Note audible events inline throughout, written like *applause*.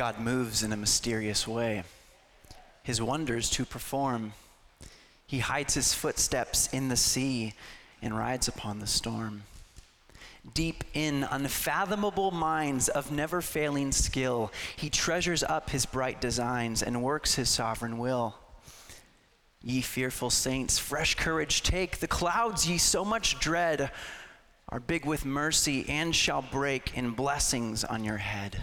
God moves in a mysterious way, his wonders to perform. He hides his footsteps in the sea and rides upon the storm. Deep in unfathomable minds of never failing skill, he treasures up his bright designs and works his sovereign will. Ye fearful saints, fresh courage take. The clouds ye so much dread are big with mercy and shall break in blessings on your head.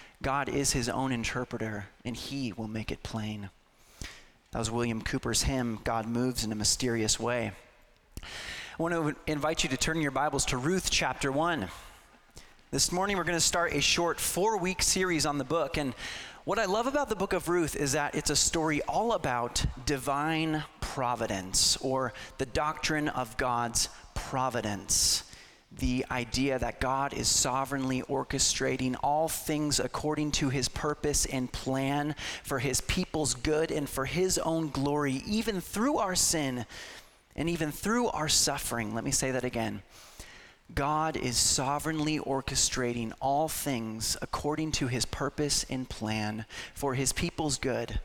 God is his own interpreter, and he will make it plain. That was William Cowper's hymn, God Moves in a Mysterious Way. I want to invite you to turn your Bibles to Ruth chapter 1. This morning, we're going to start a short four week series on the book. And what I love about the book of Ruth is that it's a story all about divine providence or the doctrine of God's providence. The idea that God is sovereignly orchestrating all things according to his purpose and plan for his people's good and for his own glory, even through our sin and even through our suffering. Let me say that again. God is sovereignly orchestrating all things according to his purpose and plan for his people's good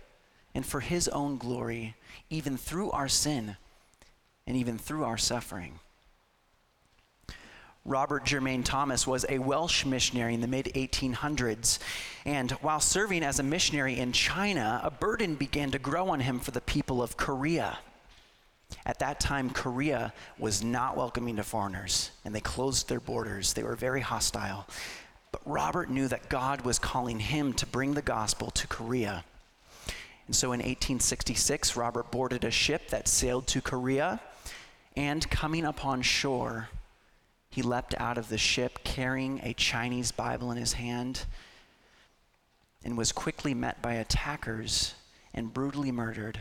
and for his own glory, even through our sin and even through our suffering. Robert Jermain Thomas was a Welsh missionary in the mid 1800s. And while serving as a missionary in China, a burden began to grow on him for the people of Korea. At that time, Korea was not welcoming to foreigners, and they closed their borders. They were very hostile. But Robert knew that God was calling him to bring the gospel to Korea. And so in 1866, Robert boarded a ship that sailed to Korea, and coming upon shore, he leapt out of the ship carrying a Chinese Bible in his hand and was quickly met by attackers and brutally murdered.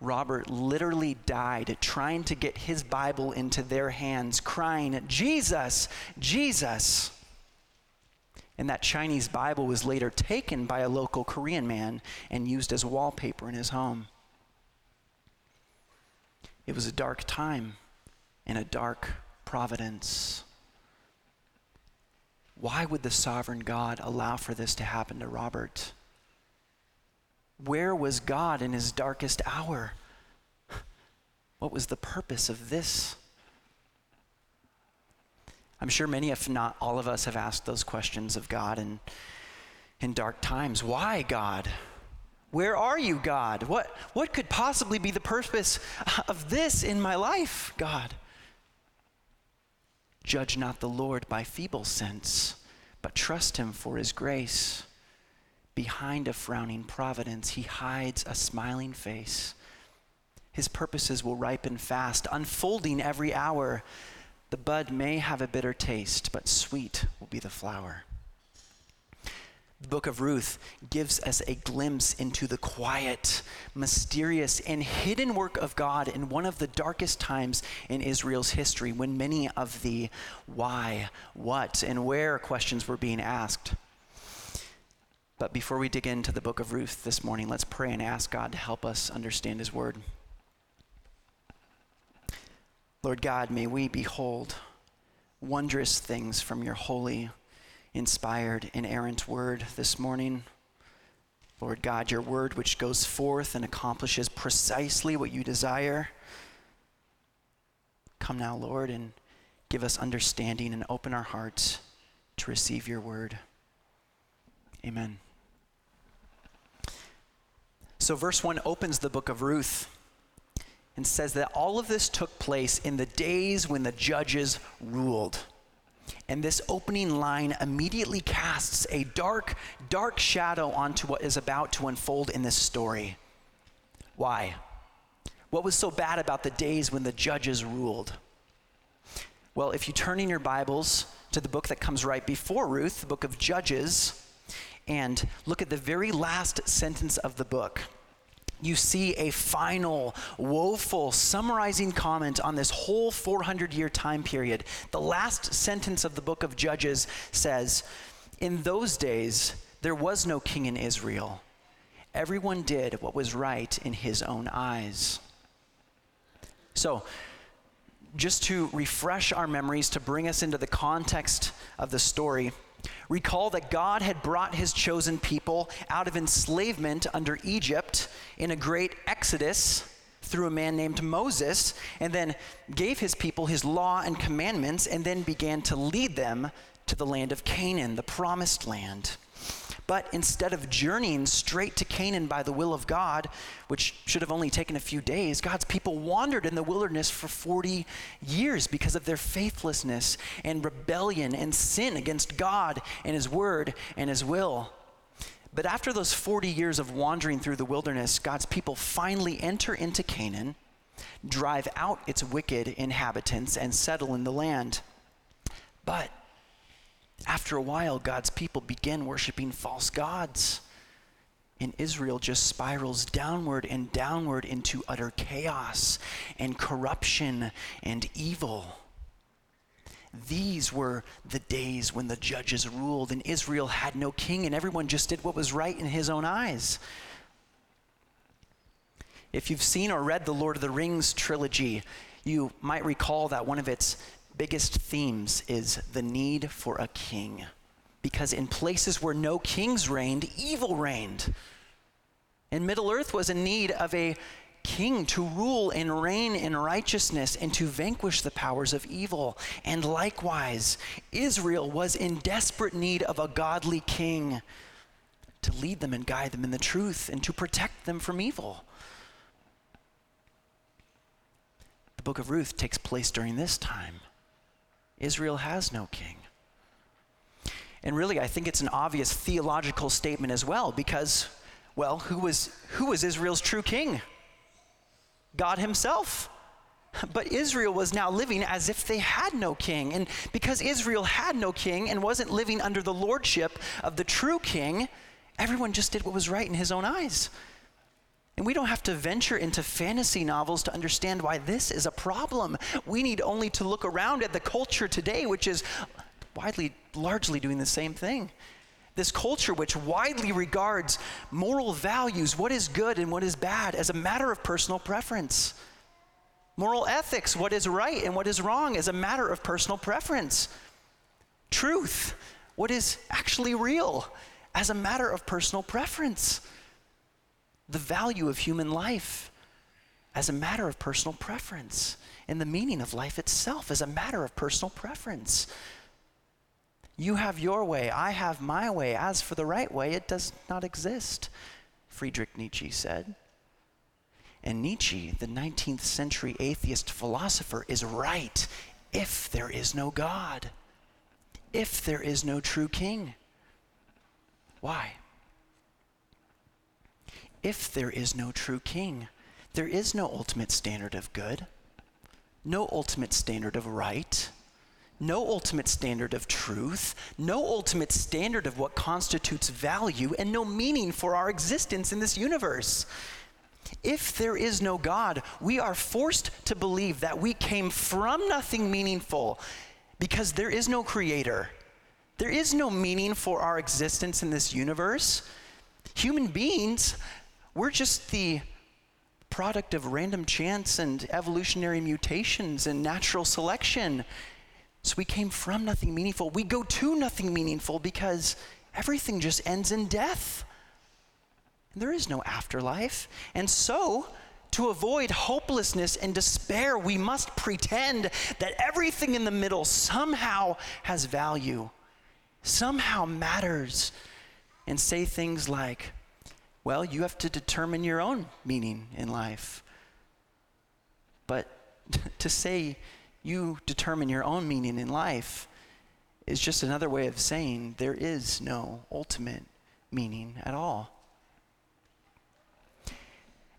Robert literally died trying to get his Bible into their hands, crying, Jesus, Jesus. And that Chinese Bible was later taken by a local Korean man and used as wallpaper in his home. It was a dark time and a dark providence. Why would the sovereign God allow for this to happen to Robert? Where was God in his darkest hour? What was the purpose of this? I'm sure many, if not all of us, have asked those questions of God in, in dark times. Why, God? Where are you, God? What, what could possibly be the purpose of this in my life, God? Judge not the Lord by feeble sense, but trust him for his grace. Behind a frowning providence, he hides a smiling face. His purposes will ripen fast, unfolding every hour. The bud may have a bitter taste, but sweet will be the flower. The book of Ruth gives us a glimpse into the quiet, mysterious, and hidden work of God in one of the darkest times in Israel's history when many of the why, what, and where questions were being asked. But before we dig into the book of Ruth this morning, let's pray and ask God to help us understand His word. Lord God, may we behold wondrous things from your holy, inspired, inerrant word this morning. Lord God, your word which goes forth and accomplishes precisely what you desire. Come now, Lord, and give us understanding and open our hearts to receive your word. Amen. So, verse 1 opens the book of Ruth and says that all of this took place in the days when the judges ruled. And this opening line immediately casts a dark, dark shadow onto what is about to unfold in this story. Why? What was so bad about the days when the judges ruled? Well, if you turn in your Bibles to the book that comes right before Ruth, the book of Judges, and look at the very last sentence of the book, you see a final, woeful, summarizing comment on this whole 400 year time period. The last sentence of the book of Judges says, In those days, there was no king in Israel. Everyone did what was right in his own eyes. So, just to refresh our memories, to bring us into the context of the story, recall that God had brought his chosen people out of enslavement under Egypt in a great exodus through a man named Moses, and then gave his people his law and commandments, and then began to lead them to the land of Canaan, the promised land. But instead of journeying straight to Canaan by the will of God, which should have only taken a few days, God's people wandered in the wilderness for 40 years because of their faithlessness and rebellion and sin against God and His word and His will. But after those 40 years of wandering through the wilderness, God's people finally enter into Canaan, drive out its wicked inhabitants, and settle in the land. But after a while, God's people begin worshiping false gods. And Israel just spirals downward and downward into utter chaos and corruption and evil. These were the days when the judges ruled and Israel had no king and everyone just did what was right in his own eyes. If you've seen or read the Lord of the Rings trilogy, you might recall that one of its biggest themes is the need for a king. Because in places where no kings reigned, evil reigned. And Middle Earth was in need of a king to rule and reign in righteousness and to vanquish the powers of evil. And likewise, Israel was in desperate need of a godly king to lead them and guide them in the truth and to protect them from evil. The book of Ruth takes place during this time. Israel has no king. And really, I think it's an obvious theological statement as well, because, well, who was, who was Israel's true king? God Himself. But Israel was now living as if they had no king. And because Israel had no king and wasn't living under the lordship of the true king, everyone just did what was right in his own eyes. And we don't have to venture into fantasy novels to understand why this is a problem. We need only to look around at the culture today, which is widely, largely doing the same thing. This culture, which widely regards moral values, what is good and what is bad, as a matter of personal preference. Moral ethics, what is right and what is wrong, as a matter of personal preference. Truth, what is actually real, as a matter of personal preference the value of human life as a matter of personal preference and the meaning of life itself as a matter of personal preference. You have your way, I have my way. As for the right way, it does not exist, Friedrich Nietzsche said. And Nietzsche, the 19th century atheist philosopher, is right if there is no God, if there is no true king. Why? If there is no true king. There is no ultimate standard of good, no ultimate standard of right, no ultimate standard of truth, no ultimate standard of what constitutes value, and no meaning for our existence in this universe. If there is no God, we are forced to believe that we came from nothing meaningful because there is no creator. There is no meaning for our existence in this universe. Human beings we're just the product of random chance and evolutionary mutations and natural selection. So we came from nothing meaningful. We go to nothing meaningful because everything just ends in death. And there is no afterlife. And so, to avoid hopelessness and despair, we must pretend that everything in the middle somehow has value, somehow matters, and say things like, well, you have to determine your own meaning in life. But *laughs* to say you determine your own meaning in life is just another way of saying there is no ultimate meaning at all.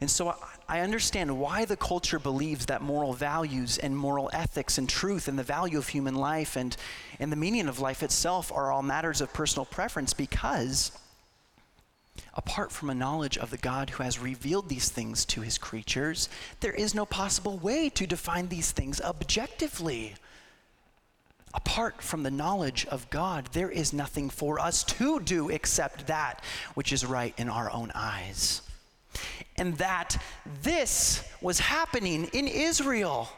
And so I understand why the culture believes that moral values and moral ethics and truth and the value of human life and, and the meaning of life itself are all matters of personal preference because apart from a knowledge of the God who has revealed these things to his creatures, there is no possible way to define these things objectively. Apart from the knowledge of God, there is nothing for us to do except that which is right in our own eyes. And that this was happening in Israel,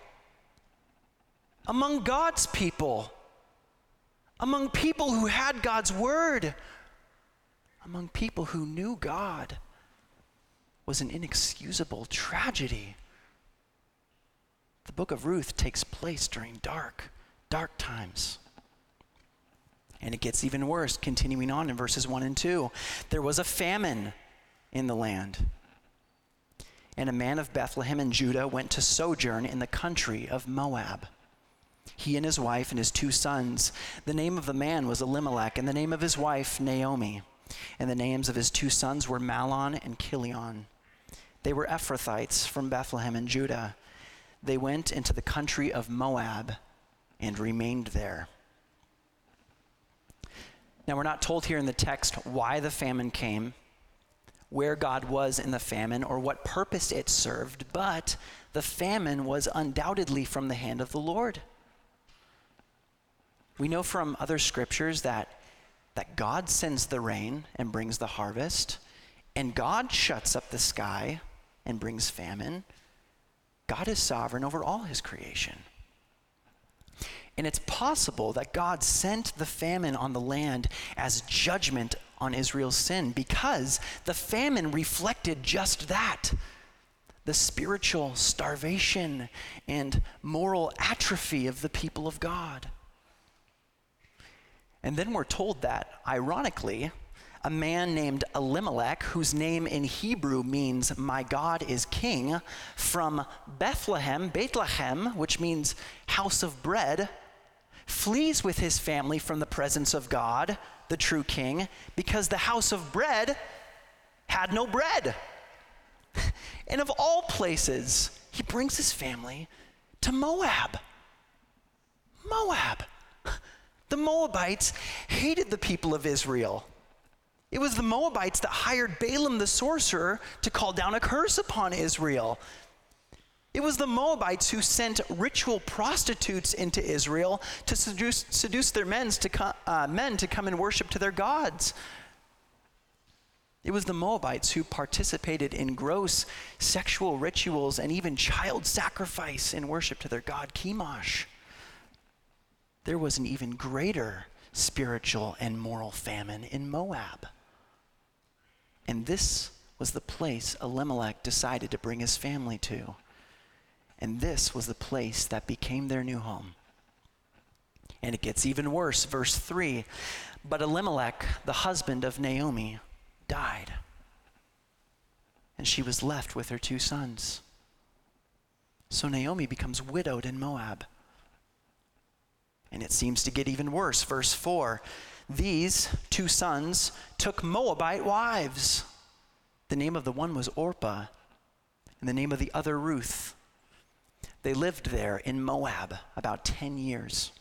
among God's people, among people who had God's word among people who knew God was an inexcusable tragedy. The book of Ruth takes place during dark, dark times. And it gets even worse, continuing on in verses 1 and 2. There was a famine in the land. And a man of Bethlehem in Judah went to sojourn in the country of Moab. He and his wife and his two sons. The name of the man was Elimelech, and the name of his wife, Naomi. And the names of his two sons were Mahlon and Chilion. They were Ephrathites from Bethlehem in Judah. They went into the country of Moab and remained there. Now, we're not told here in the text why the famine came, where God was in the famine, or what purpose it served, but the famine was undoubtedly from the hand of the Lord. We know from other scriptures that that God sends the rain and brings the harvest, and God shuts up the sky and brings famine. God is sovereign over all his creation. And it's possible that God sent the famine on the land as judgment on Israel's sin because the famine reflected just that the spiritual starvation and moral atrophy of the people of God. And then we're told that, ironically, a man named Elimelech, whose name in Hebrew means my God is king, from Bethlehem, Bethlehem, which means house of bread, flees with his family from the presence of God, the true king, because the house of bread had no bread. *laughs* And of all places, he brings his family to Moab. Moab. *laughs* The Moabites hated the people of Israel. It was the Moabites that hired Balaam the sorcerer to call down a curse upon Israel. It was the Moabites who sent ritual prostitutes into Israel to seduce, seduce their men to, come, uh, men to come and worship to their gods. It was the Moabites who participated in gross sexual rituals and even child sacrifice in worship to their god Chemosh there was an even greater spiritual and moral famine in Moab. And this was the place Elimelech decided to bring his family to. And this was the place that became their new home. And it gets even worse. Verse 3 But Elimelech, the husband of Naomi, died. And she was left with her two sons. So Naomi becomes widowed in Moab. And it seems to get even worse. Verse 4 These two sons took Moabite wives. The name of the one was Orpah, and the name of the other Ruth. They lived there in Moab about 10 years.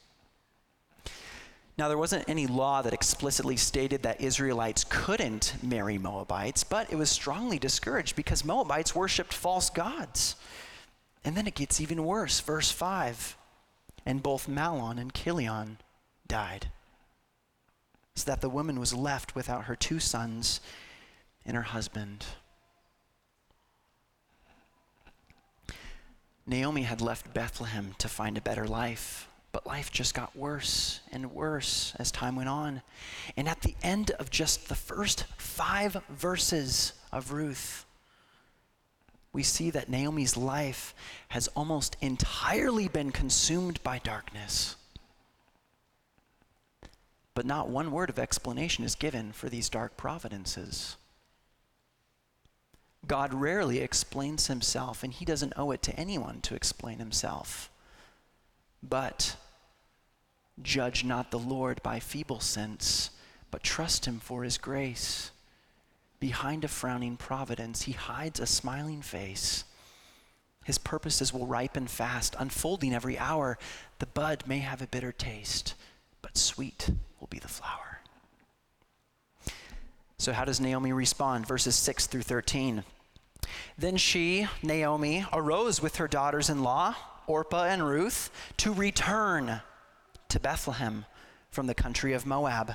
Now, there wasn't any law that explicitly stated that Israelites couldn't marry Moabites, but it was strongly discouraged because Moabites worshiped false gods. And then it gets even worse. Verse 5 and both Mahlon and Chilion died, so that the woman was left without her two sons and her husband. Naomi had left Bethlehem to find a better life, but life just got worse and worse as time went on. And at the end of just the first five verses of Ruth, we see that Naomi's life has almost entirely been consumed by darkness. But not one word of explanation is given for these dark providences. God rarely explains himself, and he doesn't owe it to anyone to explain himself. But judge not the Lord by feeble sense, but trust him for his grace. Behind a frowning providence, he hides a smiling face. His purposes will ripen fast, unfolding every hour. The bud may have a bitter taste, but sweet will be the flower. So, how does Naomi respond? Verses 6 through 13. Then she, Naomi, arose with her daughters in law, Orpah and Ruth, to return to Bethlehem from the country of Moab.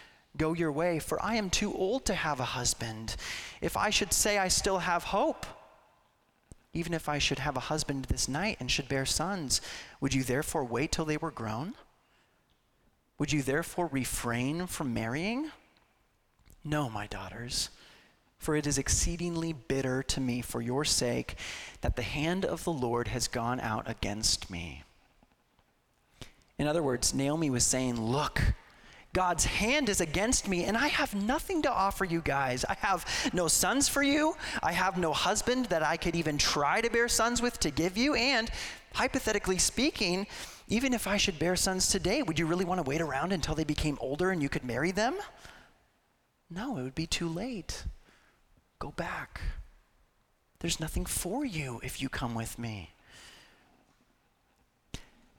Go your way, for I am too old to have a husband. If I should say I still have hope, even if I should have a husband this night and should bear sons, would you therefore wait till they were grown? Would you therefore refrain from marrying? No, my daughters, for it is exceedingly bitter to me for your sake that the hand of the Lord has gone out against me. In other words, Naomi was saying, Look, God's hand is against me, and I have nothing to offer you guys. I have no sons for you. I have no husband that I could even try to bear sons with to give you. And hypothetically speaking, even if I should bear sons today, would you really want to wait around until they became older and you could marry them? No, it would be too late. Go back. There's nothing for you if you come with me.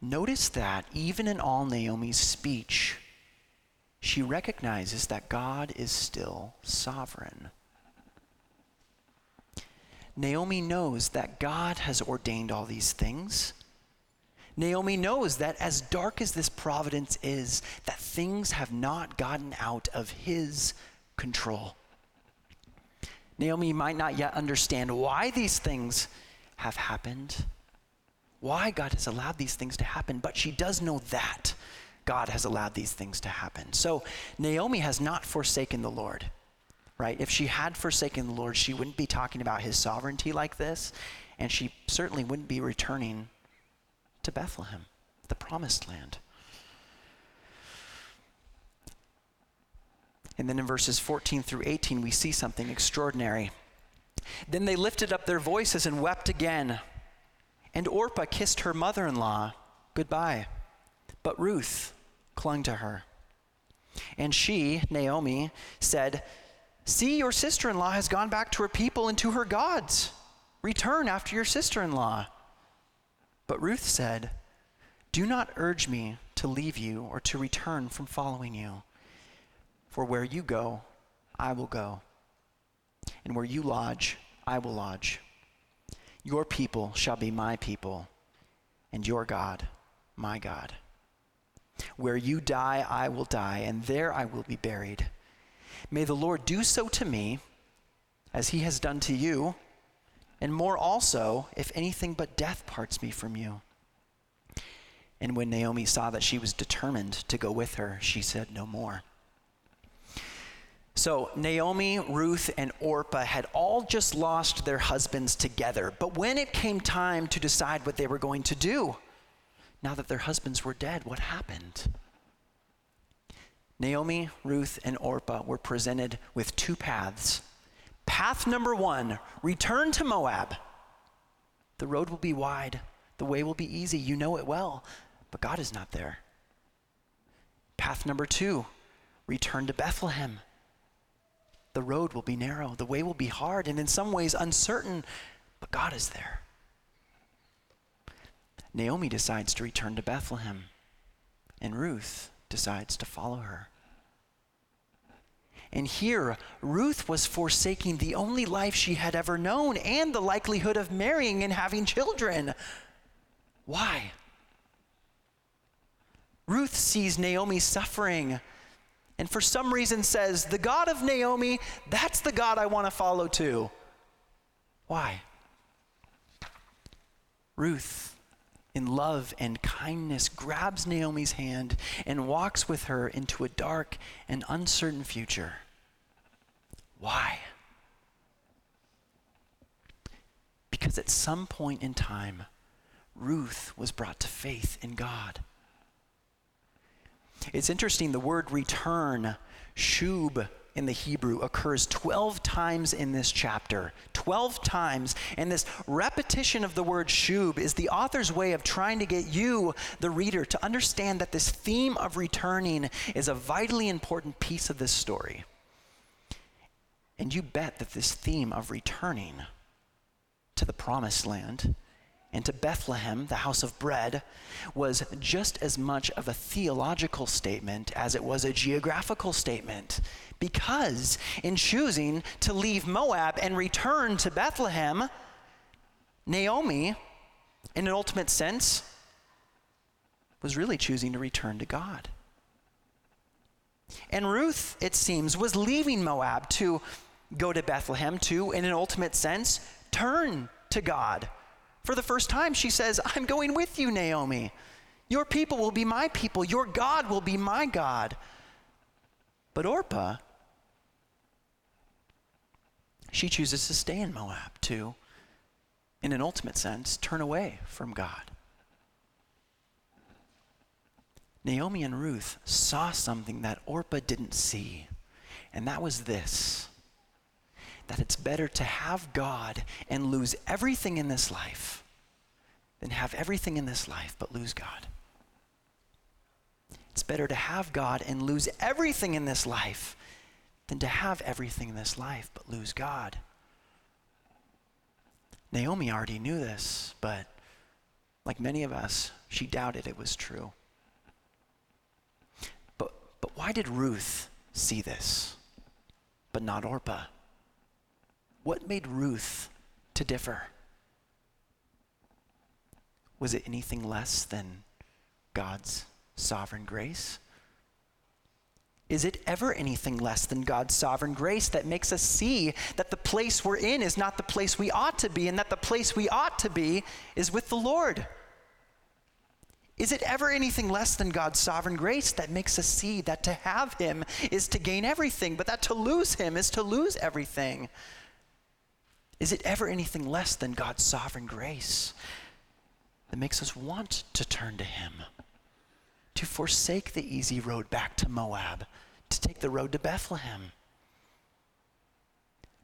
Notice that even in all Naomi's speech, she recognizes that God is still sovereign. Naomi knows that God has ordained all these things. Naomi knows that as dark as this providence is, that things have not gotten out of his control. Naomi might not yet understand why these things have happened, why God has allowed these things to happen, but she does know that God has allowed these things to happen. So Naomi has not forsaken the Lord, right? If she had forsaken the Lord, she wouldn't be talking about his sovereignty like this, and she certainly wouldn't be returning to Bethlehem, the promised land. And then in verses 14 through 18, we see something extraordinary. Then they lifted up their voices and wept again. And Orpah kissed her mother in law goodbye. But Ruth clung to her. And she, Naomi, said, See, your sister in law has gone back to her people and to her gods. Return after your sister in law. But Ruth said, Do not urge me to leave you or to return from following you. For where you go, I will go. And where you lodge, I will lodge. Your people shall be my people, and your God, my God. Where you die, I will die, and there I will be buried. May the Lord do so to me as he has done to you, and more also, if anything but death parts me from you. And when Naomi saw that she was determined to go with her, she said no more. So, Naomi, Ruth, and Orpah had all just lost their husbands together. But when it came time to decide what they were going to do, now that their husbands were dead, what happened? Naomi, Ruth, and Orpah were presented with two paths. Path number one return to Moab. The road will be wide, the way will be easy. You know it well, but God is not there. Path number two return to Bethlehem. The road will be narrow, the way will be hard, and in some ways uncertain, but God is there. Naomi decides to return to Bethlehem, and Ruth decides to follow her. And here, Ruth was forsaking the only life she had ever known and the likelihood of marrying and having children. Why? Ruth sees Naomi suffering and for some reason says, The God of Naomi, that's the God I want to follow too. Why? Ruth, in love and kindness, grabs Naomi's hand and walks with her into a dark and uncertain future. Why? Because at some point in time, Ruth was brought to faith in God. It's interesting, the word return, shub in the Hebrew, occurs 12 times in this chapter. 12 times. And this repetition of the word shub is the author's way of trying to get you, the reader, to understand that this theme of returning is a vitally important piece of this story. And you bet that this theme of returning to the promised land and to Bethlehem, the house of bread, was just as much of a theological statement as it was a geographical statement. Because in choosing to leave Moab and return to Bethlehem, Naomi, in an ultimate sense, was really choosing to return to God. And Ruth, it seems, was leaving Moab to go to Bethlehem to, in an ultimate sense, turn to God for the first time, she says, I'm going with you, Naomi. Your people will be my people. Your God will be my God. But Orpah, she chooses to stay in Moab to, in an ultimate sense, turn away from God. Naomi and Ruth saw something that Orpah didn't see, and that was this that it's better to have God and lose everything in this life than have everything in this life but lose God. It's better to have God and lose everything in this life than to have everything in this life but lose God. Naomi already knew this, but like many of us, she doubted it was true. But, but why did Ruth see this, but not Orpah? What made Ruth to differ? Was it anything less than God's sovereign grace? Is it ever anything less than God's sovereign grace that makes us see that the place we're in is not the place we ought to be and that the place we ought to be is with the Lord? Is it ever anything less than God's sovereign grace that makes us see that to have Him is to gain everything, but that to lose Him is to lose everything? Is it ever anything less than God's sovereign grace that makes us want to turn to Him, to forsake the easy road back to Moab, to take the road to Bethlehem?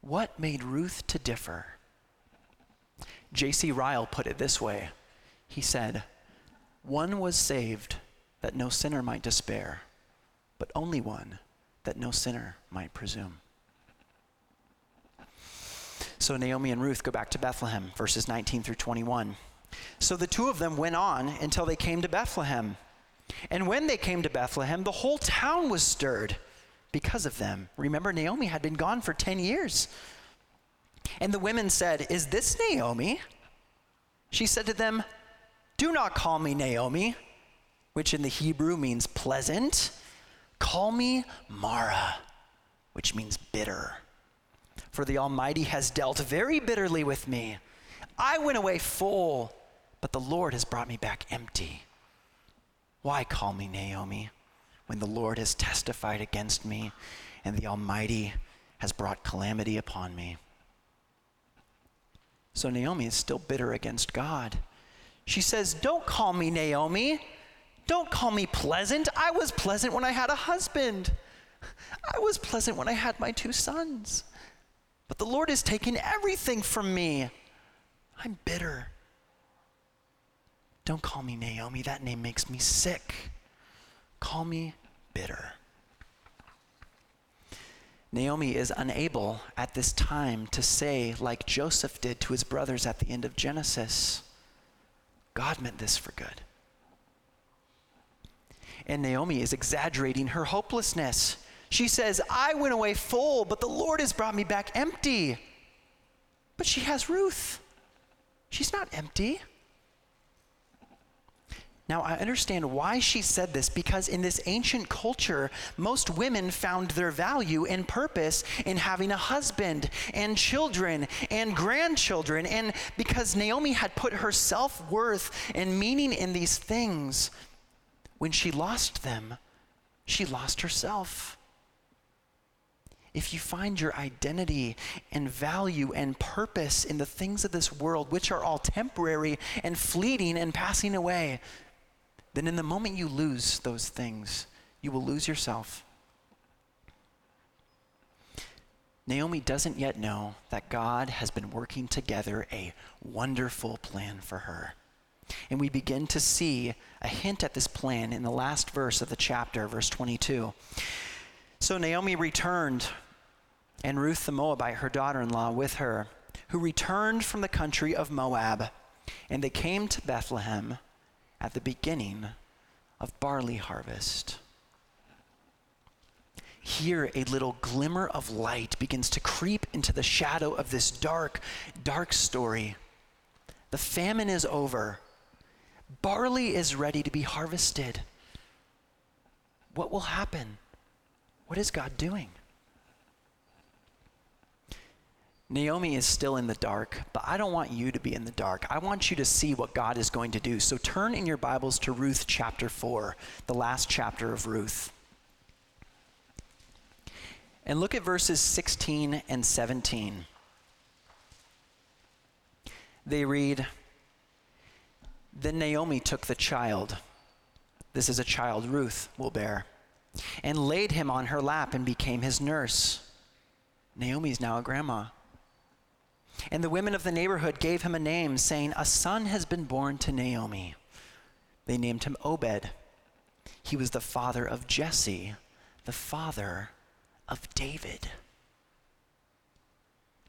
What made Ruth to differ? J.C. Ryle put it this way He said, One was saved that no sinner might despair, but only one that no sinner might presume. So Naomi and Ruth go back to Bethlehem, verses 19 through 21. So the two of them went on until they came to Bethlehem. And when they came to Bethlehem, the whole town was stirred because of them. Remember, Naomi had been gone for 10 years. And the women said, Is this Naomi? She said to them, Do not call me Naomi, which in the Hebrew means pleasant. Call me Mara, which means bitter for the Almighty has dealt very bitterly with me. I went away full, but the Lord has brought me back empty. Why call me Naomi when the Lord has testified against me and the Almighty has brought calamity upon me? So Naomi is still bitter against God. She says, Don't call me Naomi. Don't call me pleasant. I was pleasant when I had a husband. I was pleasant when I had my two sons. But the Lord has taken everything from me. I'm bitter. Don't call me Naomi. That name makes me sick. Call me bitter. Naomi is unable at this time to say, like Joseph did to his brothers at the end of Genesis, God meant this for good. And Naomi is exaggerating her hopelessness. She says, I went away full, but the Lord has brought me back empty. But she has Ruth. She's not empty. Now, I understand why she said this because in this ancient culture, most women found their value and purpose in having a husband and children and grandchildren. And because Naomi had put her self worth and meaning in these things, when she lost them, she lost herself if you find your identity and value and purpose in the things of this world, which are all temporary and fleeting and passing away, then in the moment you lose those things, you will lose yourself. Naomi doesn't yet know that God has been working together a wonderful plan for her. And we begin to see a hint at this plan in the last verse of the chapter, verse 22. So Naomi returned and Ruth the Moabite, her daughter in law, with her, who returned from the country of Moab. And they came to Bethlehem at the beginning of barley harvest. Here, a little glimmer of light begins to creep into the shadow of this dark, dark story. The famine is over. Barley is ready to be harvested. What will happen? What is God doing? Naomi is still in the dark, but I don't want you to be in the dark. I want you to see what God is going to do. So turn in your Bibles to Ruth chapter 4, the last chapter of Ruth. And look at verses 16 and 17. They read Then Naomi took the child. This is a child Ruth will bear, and laid him on her lap and became his nurse. Naomi is now a grandma. And the women of the neighborhood gave him a name, saying, A son has been born to Naomi. They named him Obed. He was the father of Jesse, the father of David.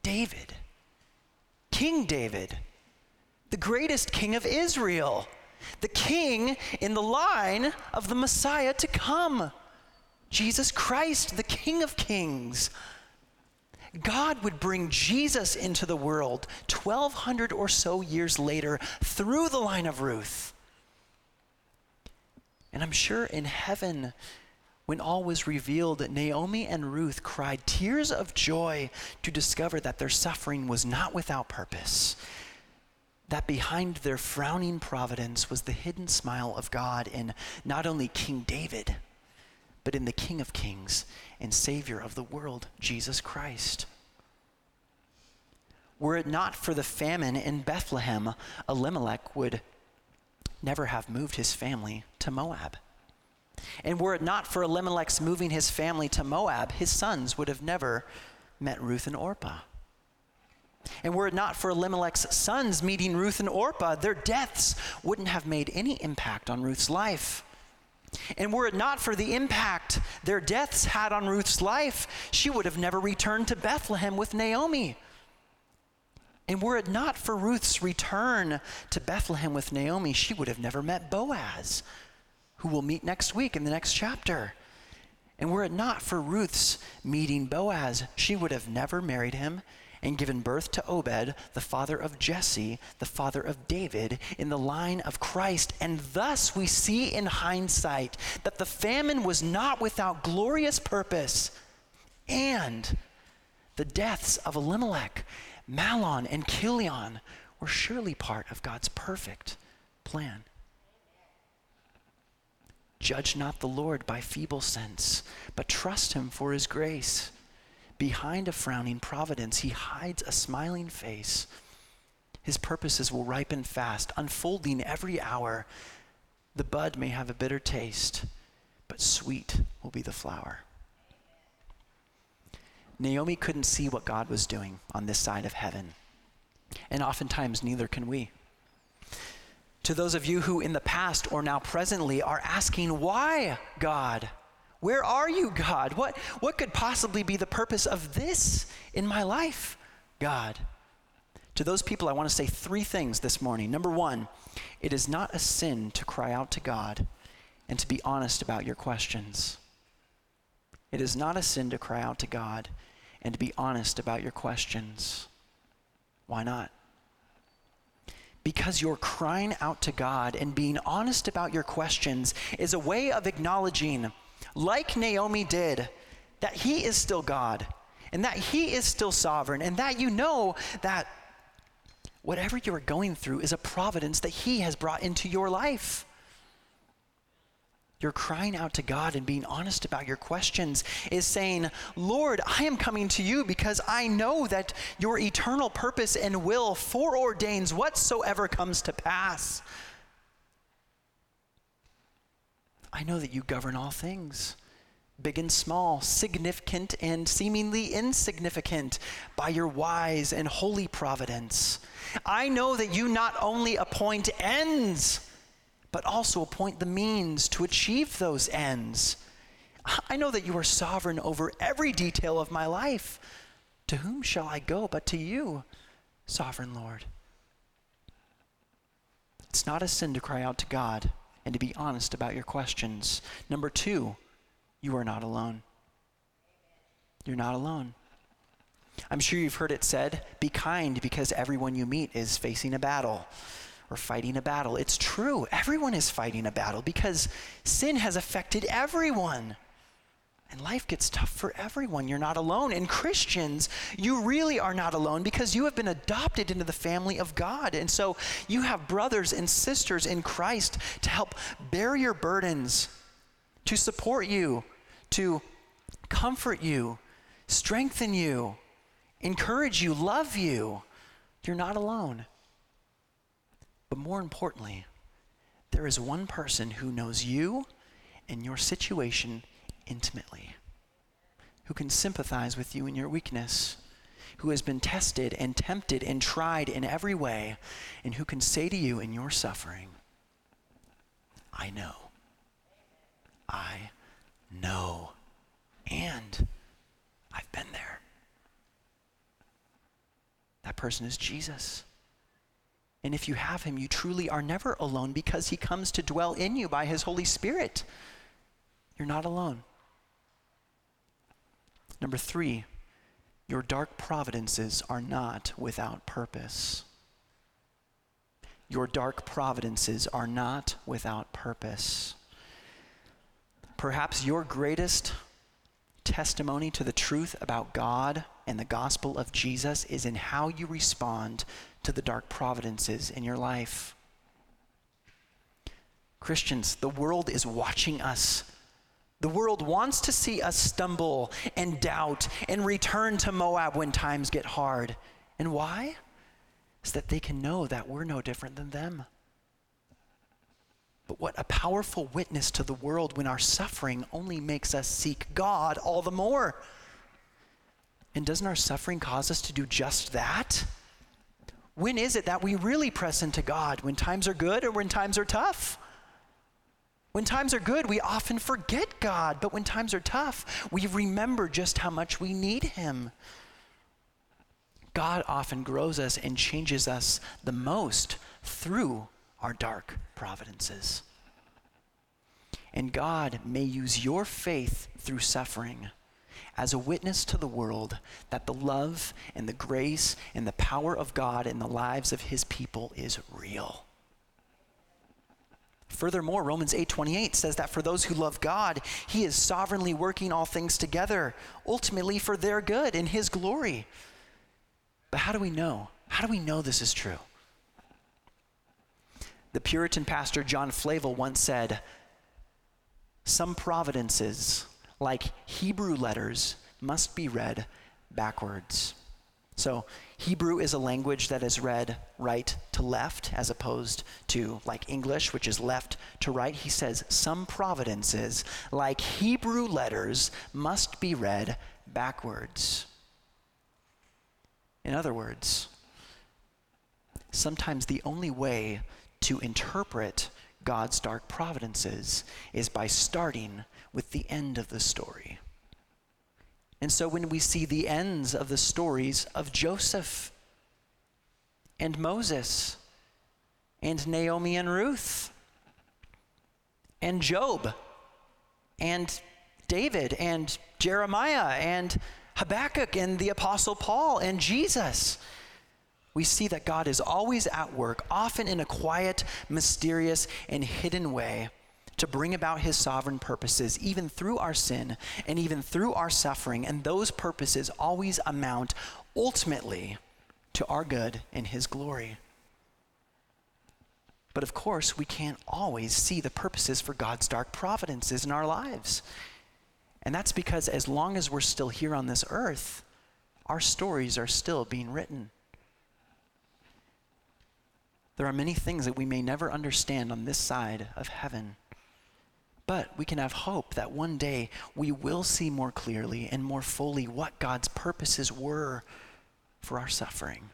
David, King David, the greatest king of Israel, the king in the line of the Messiah to come, Jesus Christ, the King of kings God would bring Jesus into the world 1,200 or so years later through the line of Ruth. And I'm sure in heaven, when all was revealed, Naomi and Ruth cried tears of joy to discover that their suffering was not without purpose, that behind their frowning providence was the hidden smile of God in not only King David, but in the King of Kings and Savior of the world, Jesus Christ. Were it not for the famine in Bethlehem, Elimelech would never have moved his family to Moab. And were it not for Elimelech's moving his family to Moab, his sons would have never met Ruth and Orpah. And were it not for Elimelech's sons meeting Ruth and Orpah, their deaths wouldn't have made any impact on Ruth's life. And were it not for the impact their deaths had on Ruth's life, she would have never returned to Bethlehem with Naomi. And were it not for Ruth's return to Bethlehem with Naomi, she would have never met Boaz, who we'll meet next week in the next chapter. And were it not for Ruth's meeting Boaz, she would have never married him and given birth to Obed, the father of Jesse, the father of David, in the line of Christ. And thus we see in hindsight that the famine was not without glorious purpose, and the deaths of Elimelech, Mahlon, and Chilion were surely part of God's perfect plan. Judge not the Lord by feeble sense, but trust him for his grace. Behind a frowning providence, he hides a smiling face. His purposes will ripen fast, unfolding every hour. The bud may have a bitter taste, but sweet will be the flower. Naomi couldn't see what God was doing on this side of heaven, and oftentimes neither can we. To those of you who in the past or now presently are asking, Why, God? Where are you, God? What, what could possibly be the purpose of this in my life, God? To those people, I want to say three things this morning. Number one, it is not a sin to cry out to God and to be honest about your questions. It is not a sin to cry out to God and to be honest about your questions. Why not? because you're crying out to God and being honest about your questions is a way of acknowledging, like Naomi did, that He is still God and that He is still sovereign and that you know that whatever you are going through is a providence that He has brought into your life. You're crying out to God and being honest about your questions is saying, Lord, I am coming to you because I know that your eternal purpose and will foreordains whatsoever comes to pass. I know that you govern all things, big and small, significant and seemingly insignificant, by your wise and holy providence. I know that you not only appoint ends, but also appoint the means to achieve those ends. I know that you are sovereign over every detail of my life. To whom shall I go but to you, sovereign Lord? It's not a sin to cry out to God and to be honest about your questions. Number two, you are not alone. You're not alone. I'm sure you've heard it said be kind because everyone you meet is facing a battle or fighting a battle. It's true. Everyone is fighting a battle because sin has affected everyone. And life gets tough for everyone. You're not alone. And Christians, you really are not alone because you have been adopted into the family of God. And so you have brothers and sisters in Christ to help bear your burdens, to support you, to comfort you, strengthen you, encourage you, love you. You're not alone. But more importantly, there is one person who knows you and your situation intimately, who can sympathize with you in your weakness, who has been tested and tempted and tried in every way, and who can say to you in your suffering, I know. I know. And I've been there. That person is Jesus. And if you have him, you truly are never alone because he comes to dwell in you by his Holy Spirit. You're not alone. Number three, your dark providences are not without purpose. Your dark providences are not without purpose. Perhaps your greatest testimony to the truth about God and the gospel of Jesus is in how you respond to the dark providences in your life. Christians, the world is watching us. The world wants to see us stumble and doubt and return to Moab when times get hard. And why? Is that they can know that we're no different than them. But what a powerful witness to the world when our suffering only makes us seek God all the more. And doesn't our suffering cause us to do just that? When is it that we really press into God? When times are good or when times are tough? When times are good, we often forget God, but when times are tough, we remember just how much we need Him. God often grows us and changes us the most through our dark providences. And God may use your faith through suffering as a witness to the world that the love and the grace and the power of God in the lives of his people is real. Furthermore, Romans 8:28 says that for those who love God, he is sovereignly working all things together, ultimately for their good and his glory. But how do we know? How do we know this is true? The Puritan pastor John Flavel once said, Some providences like Hebrew letters, must be read backwards. So, Hebrew is a language that is read right to left as opposed to like English, which is left to right. He says some providences, like Hebrew letters, must be read backwards. In other words, sometimes the only way to interpret God's dark providences is by starting with the end of the story. And so when we see the ends of the stories of Joseph and Moses and Naomi and Ruth and Job and David and Jeremiah and Habakkuk and the Apostle Paul and Jesus, we see that God is always at work, often in a quiet, mysterious, and hidden way to bring about his sovereign purposes, even through our sin and even through our suffering. And those purposes always amount ultimately to our good and his glory. But of course, we can't always see the purposes for God's dark providences in our lives. And that's because as long as we're still here on this earth, our stories are still being written. There are many things that we may never understand on this side of heaven. But we can have hope that one day we will see more clearly and more fully what God's purposes were for our suffering.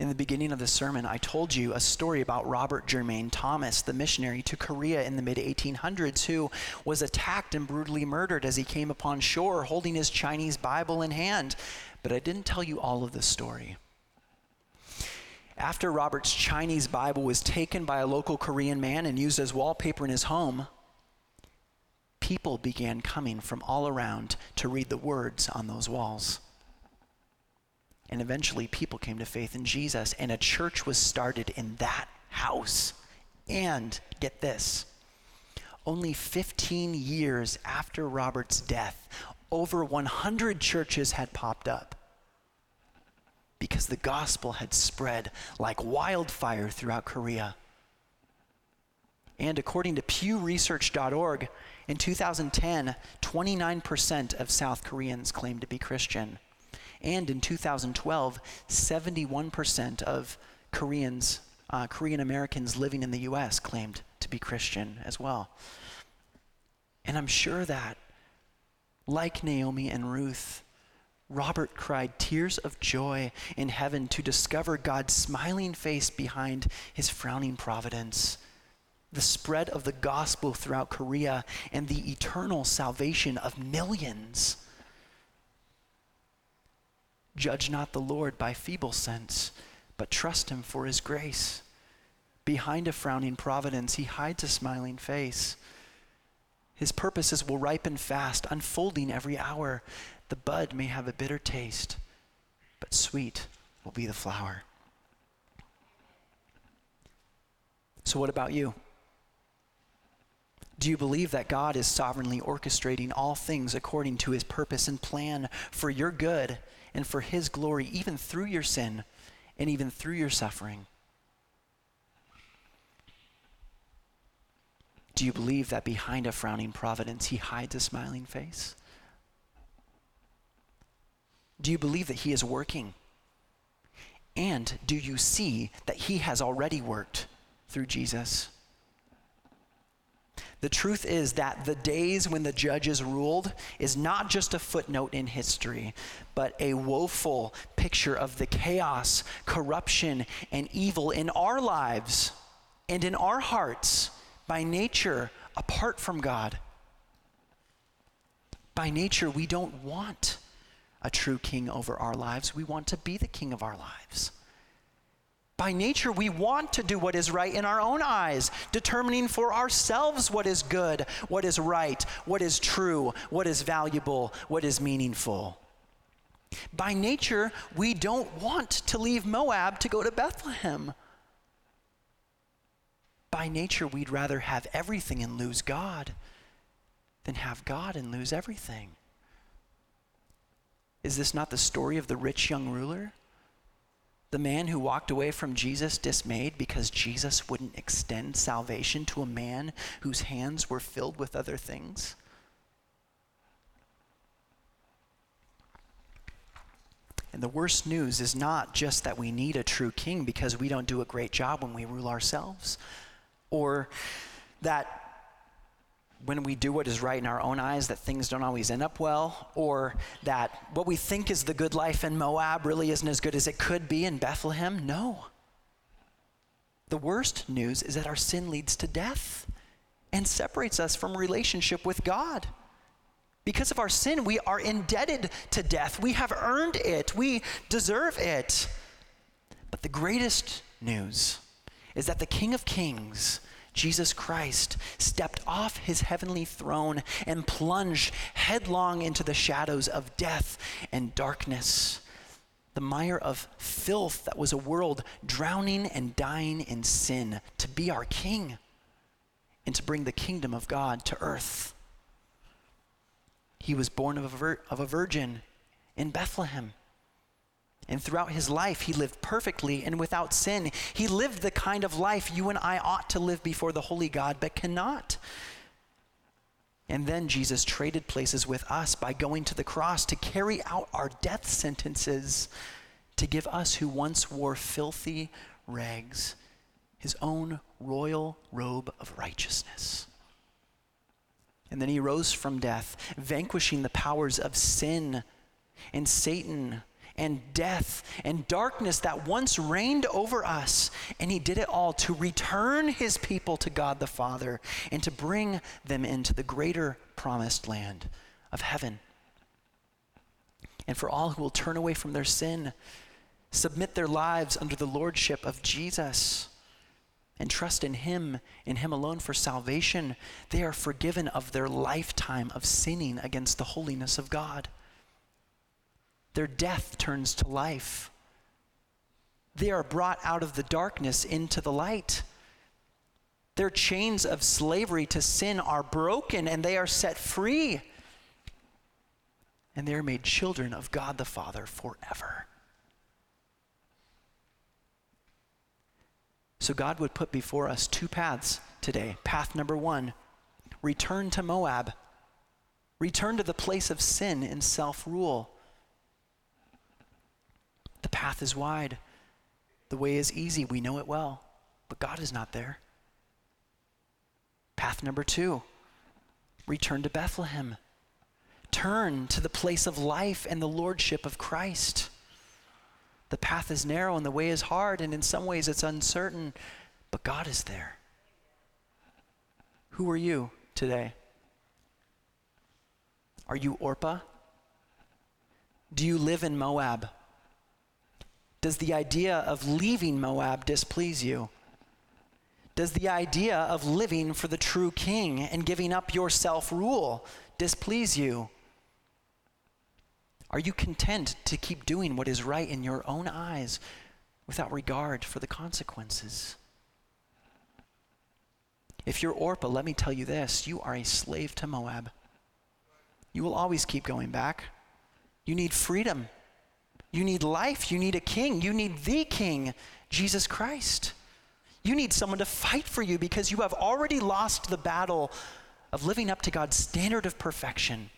In the beginning of the sermon, I told you a story about Robert Jermain Thomas, the missionary to Korea in the mid 1800s, who was attacked and brutally murdered as he came upon shore holding his Chinese Bible in hand. But I didn't tell you all of the story. After Robert's Chinese Bible was taken by a local Korean man and used as wallpaper in his home, people began coming from all around to read the words on those walls. And eventually, people came to faith in Jesus, and a church was started in that house. And get this only 15 years after Robert's death, over 100 churches had popped up because the gospel had spread like wildfire throughout Korea. And according to PewResearch.org, in 2010, 29% of South Koreans claimed to be Christian. And in 2012, 71% of Koreans, uh, Korean Americans living in the US claimed to be Christian as well. And I'm sure that, like Naomi and Ruth, Robert cried tears of joy in heaven to discover God's smiling face behind his frowning providence, the spread of the gospel throughout Korea, and the eternal salvation of millions. Judge not the Lord by feeble sense, but trust him for his grace. Behind a frowning providence, he hides a smiling face. His purposes will ripen fast, unfolding every hour. The bud may have a bitter taste, but sweet will be the flower. So, what about you? Do you believe that God is sovereignly orchestrating all things according to his purpose and plan for your good and for His glory, even through your sin and even through your suffering? Do you believe that behind a frowning providence, He hides a smiling face? Do you believe that He is working? And do you see that He has already worked through Jesus? The truth is that the days when the judges ruled is not just a footnote in history, but a woeful picture of the chaos, corruption, and evil in our lives and in our hearts by nature apart from God. By nature, we don't want a true king over our lives. We want to be the king of our lives. By nature, we want to do what is right in our own eyes, determining for ourselves what is good, what is right, what is true, what is valuable, what is meaningful. By nature, we don't want to leave Moab to go to Bethlehem. By nature, we'd rather have everything and lose God than have God and lose everything. Is this not the story of the rich young ruler? The man who walked away from Jesus dismayed because Jesus wouldn't extend salvation to a man whose hands were filled with other things? And the worst news is not just that we need a true king because we don't do a great job when we rule ourselves, or that when we do what is right in our own eyes that things don't always end up well, or that what we think is the good life in Moab really isn't as good as it could be in Bethlehem. No. The worst news is that our sin leads to death and separates us from relationship with God. Because of our sin, we are indebted to death. We have earned it. We deserve it. But the greatest news is that the King of Kings Jesus Christ, stepped off his heavenly throne and plunged headlong into the shadows of death and darkness, the mire of filth that was a world drowning and dying in sin, to be our king and to bring the kingdom of God to earth. He was born of a, vir- of a virgin in Bethlehem. And throughout his life, he lived perfectly and without sin. He lived the kind of life you and I ought to live before the holy God, but cannot. And then Jesus traded places with us by going to the cross to carry out our death sentences, to give us who once wore filthy rags his own royal robe of righteousness. And then he rose from death, vanquishing the powers of sin and Satan and death and darkness that once reigned over us. And he did it all to return his people to God the Father and to bring them into the greater promised land of heaven. And for all who will turn away from their sin, submit their lives under the lordship of Jesus and trust in Him, in Him alone for salvation, they are forgiven of their lifetime of sinning against the holiness of God. Their death turns to life. They are brought out of the darkness into the light. Their chains of slavery to sin are broken and they are set free. And they are made children of God the Father forever. So God would put before us two paths today. Path number one return to Moab, return to the place of sin and self rule. The path is wide, the way is easy. We know it well, but God is not there. Path number two return to Bethlehem. Turn to the place of life and the lordship of Christ. The path is narrow and the way is hard, and in some ways it's uncertain, but God is there. Who are you today? Are you Orpah? Do you live in Moab? Does the idea of leaving Moab displease you? Does the idea of living for the true king and giving up your self rule displease you? Are you content to keep doing what is right in your own eyes without regard for the consequences? If you're Orpah, let me tell you this you are a slave to Moab. You will always keep going back. You need freedom. You need life. You need a king. You need the king, Jesus Christ. You need someone to fight for you because you have already lost the battle of living up to God's standard of perfection.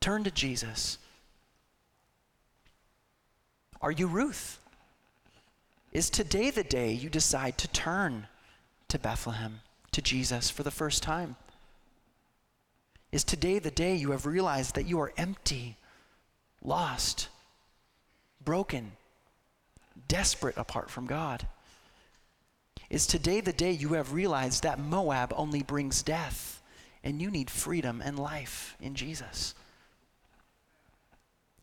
Turn to Jesus. Are you Ruth? Is today the day you decide to turn to Bethlehem, to Jesus for the first time? Is today the day you have realized that you are empty, lost, broken, desperate apart from God? Is today the day you have realized that Moab only brings death and you need freedom and life in Jesus?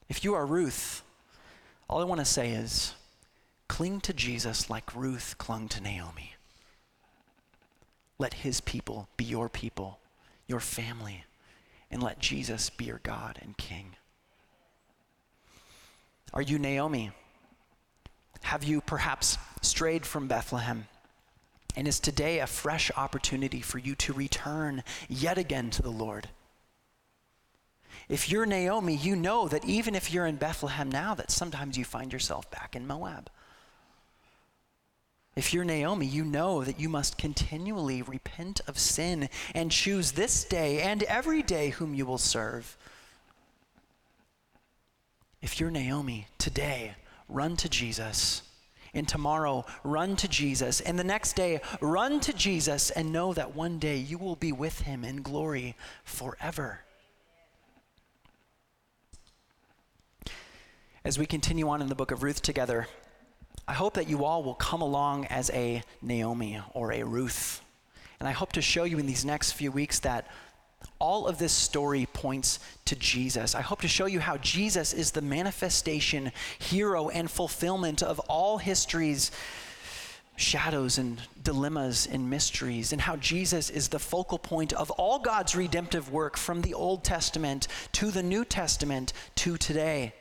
If you are Ruth, all I want to say is cling to Jesus like Ruth clung to Naomi. Let his people be your people, your family, and let Jesus be your God and King. Are you Naomi? Have you perhaps strayed from Bethlehem? And is today a fresh opportunity for you to return yet again to the Lord? If you're Naomi, you know that even if you're in Bethlehem now, that sometimes you find yourself back in Moab. If you're Naomi, you know that you must continually repent of sin and choose this day and every day whom you will serve. If you're Naomi, today, run to Jesus. And tomorrow, run to Jesus. And the next day, run to Jesus and know that one day you will be with him in glory forever. As we continue on in the book of Ruth together, I hope that you all will come along as a Naomi or a Ruth. And I hope to show you in these next few weeks that all of this story points to Jesus. I hope to show you how Jesus is the manifestation, hero, and fulfillment of all history's shadows and dilemmas and mysteries, and how Jesus is the focal point of all God's redemptive work from the Old Testament to the New Testament to today.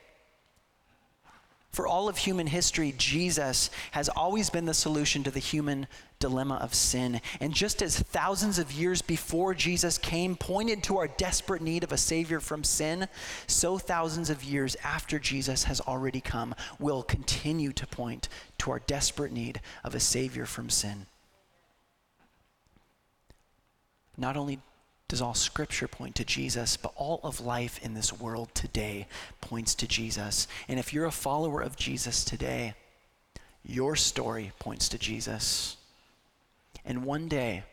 For all of human history, Jesus has always been the solution to the human dilemma of sin. And just as thousands of years before Jesus came pointed to our desperate need of a Savior from sin, so thousands of years after Jesus has already come will continue to point to our desperate need of a Savior from sin. Not only does all scripture point to Jesus, but all of life in this world today points to Jesus. And if you're a follower of Jesus today, your story points to Jesus. And one day,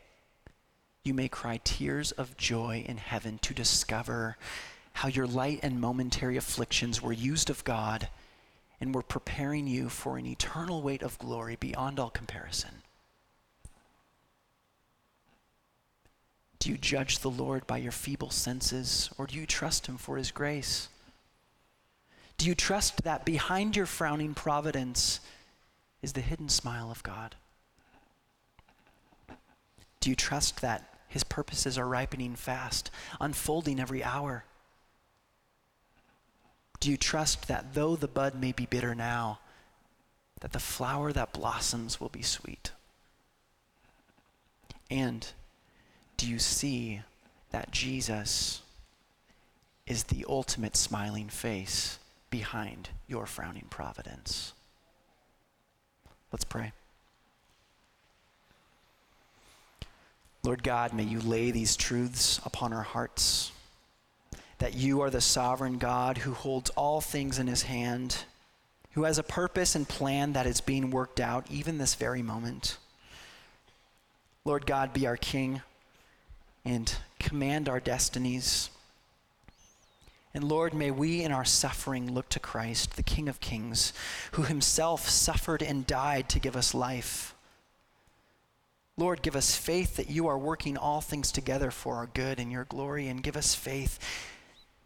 you may cry tears of joy in heaven to discover how your light and momentary afflictions were used of God and were preparing you for an eternal weight of glory beyond all comparison. Do you judge the Lord by your feeble senses, or do you trust Him for His grace? Do you trust that behind your frowning providence is the hidden smile of God? Do you trust that His purposes are ripening fast, unfolding every hour? Do you trust that though the bud may be bitter now, that the flower that blossoms will be sweet? And do you see that Jesus is the ultimate smiling face behind your frowning providence? Let's pray. Lord God, may you lay these truths upon our hearts that you are the sovereign God who holds all things in his hand, who has a purpose and plan that is being worked out even this very moment. Lord God, be our King and command our destinies. And Lord, may we in our suffering look to Christ, the King of Kings, who himself suffered and died to give us life. Lord, give us faith that you are working all things together for our good and your glory, and give us faith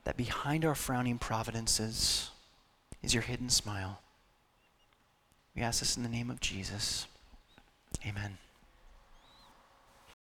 that behind our frowning providences is your hidden smile. We ask this in the name of Jesus. Amen.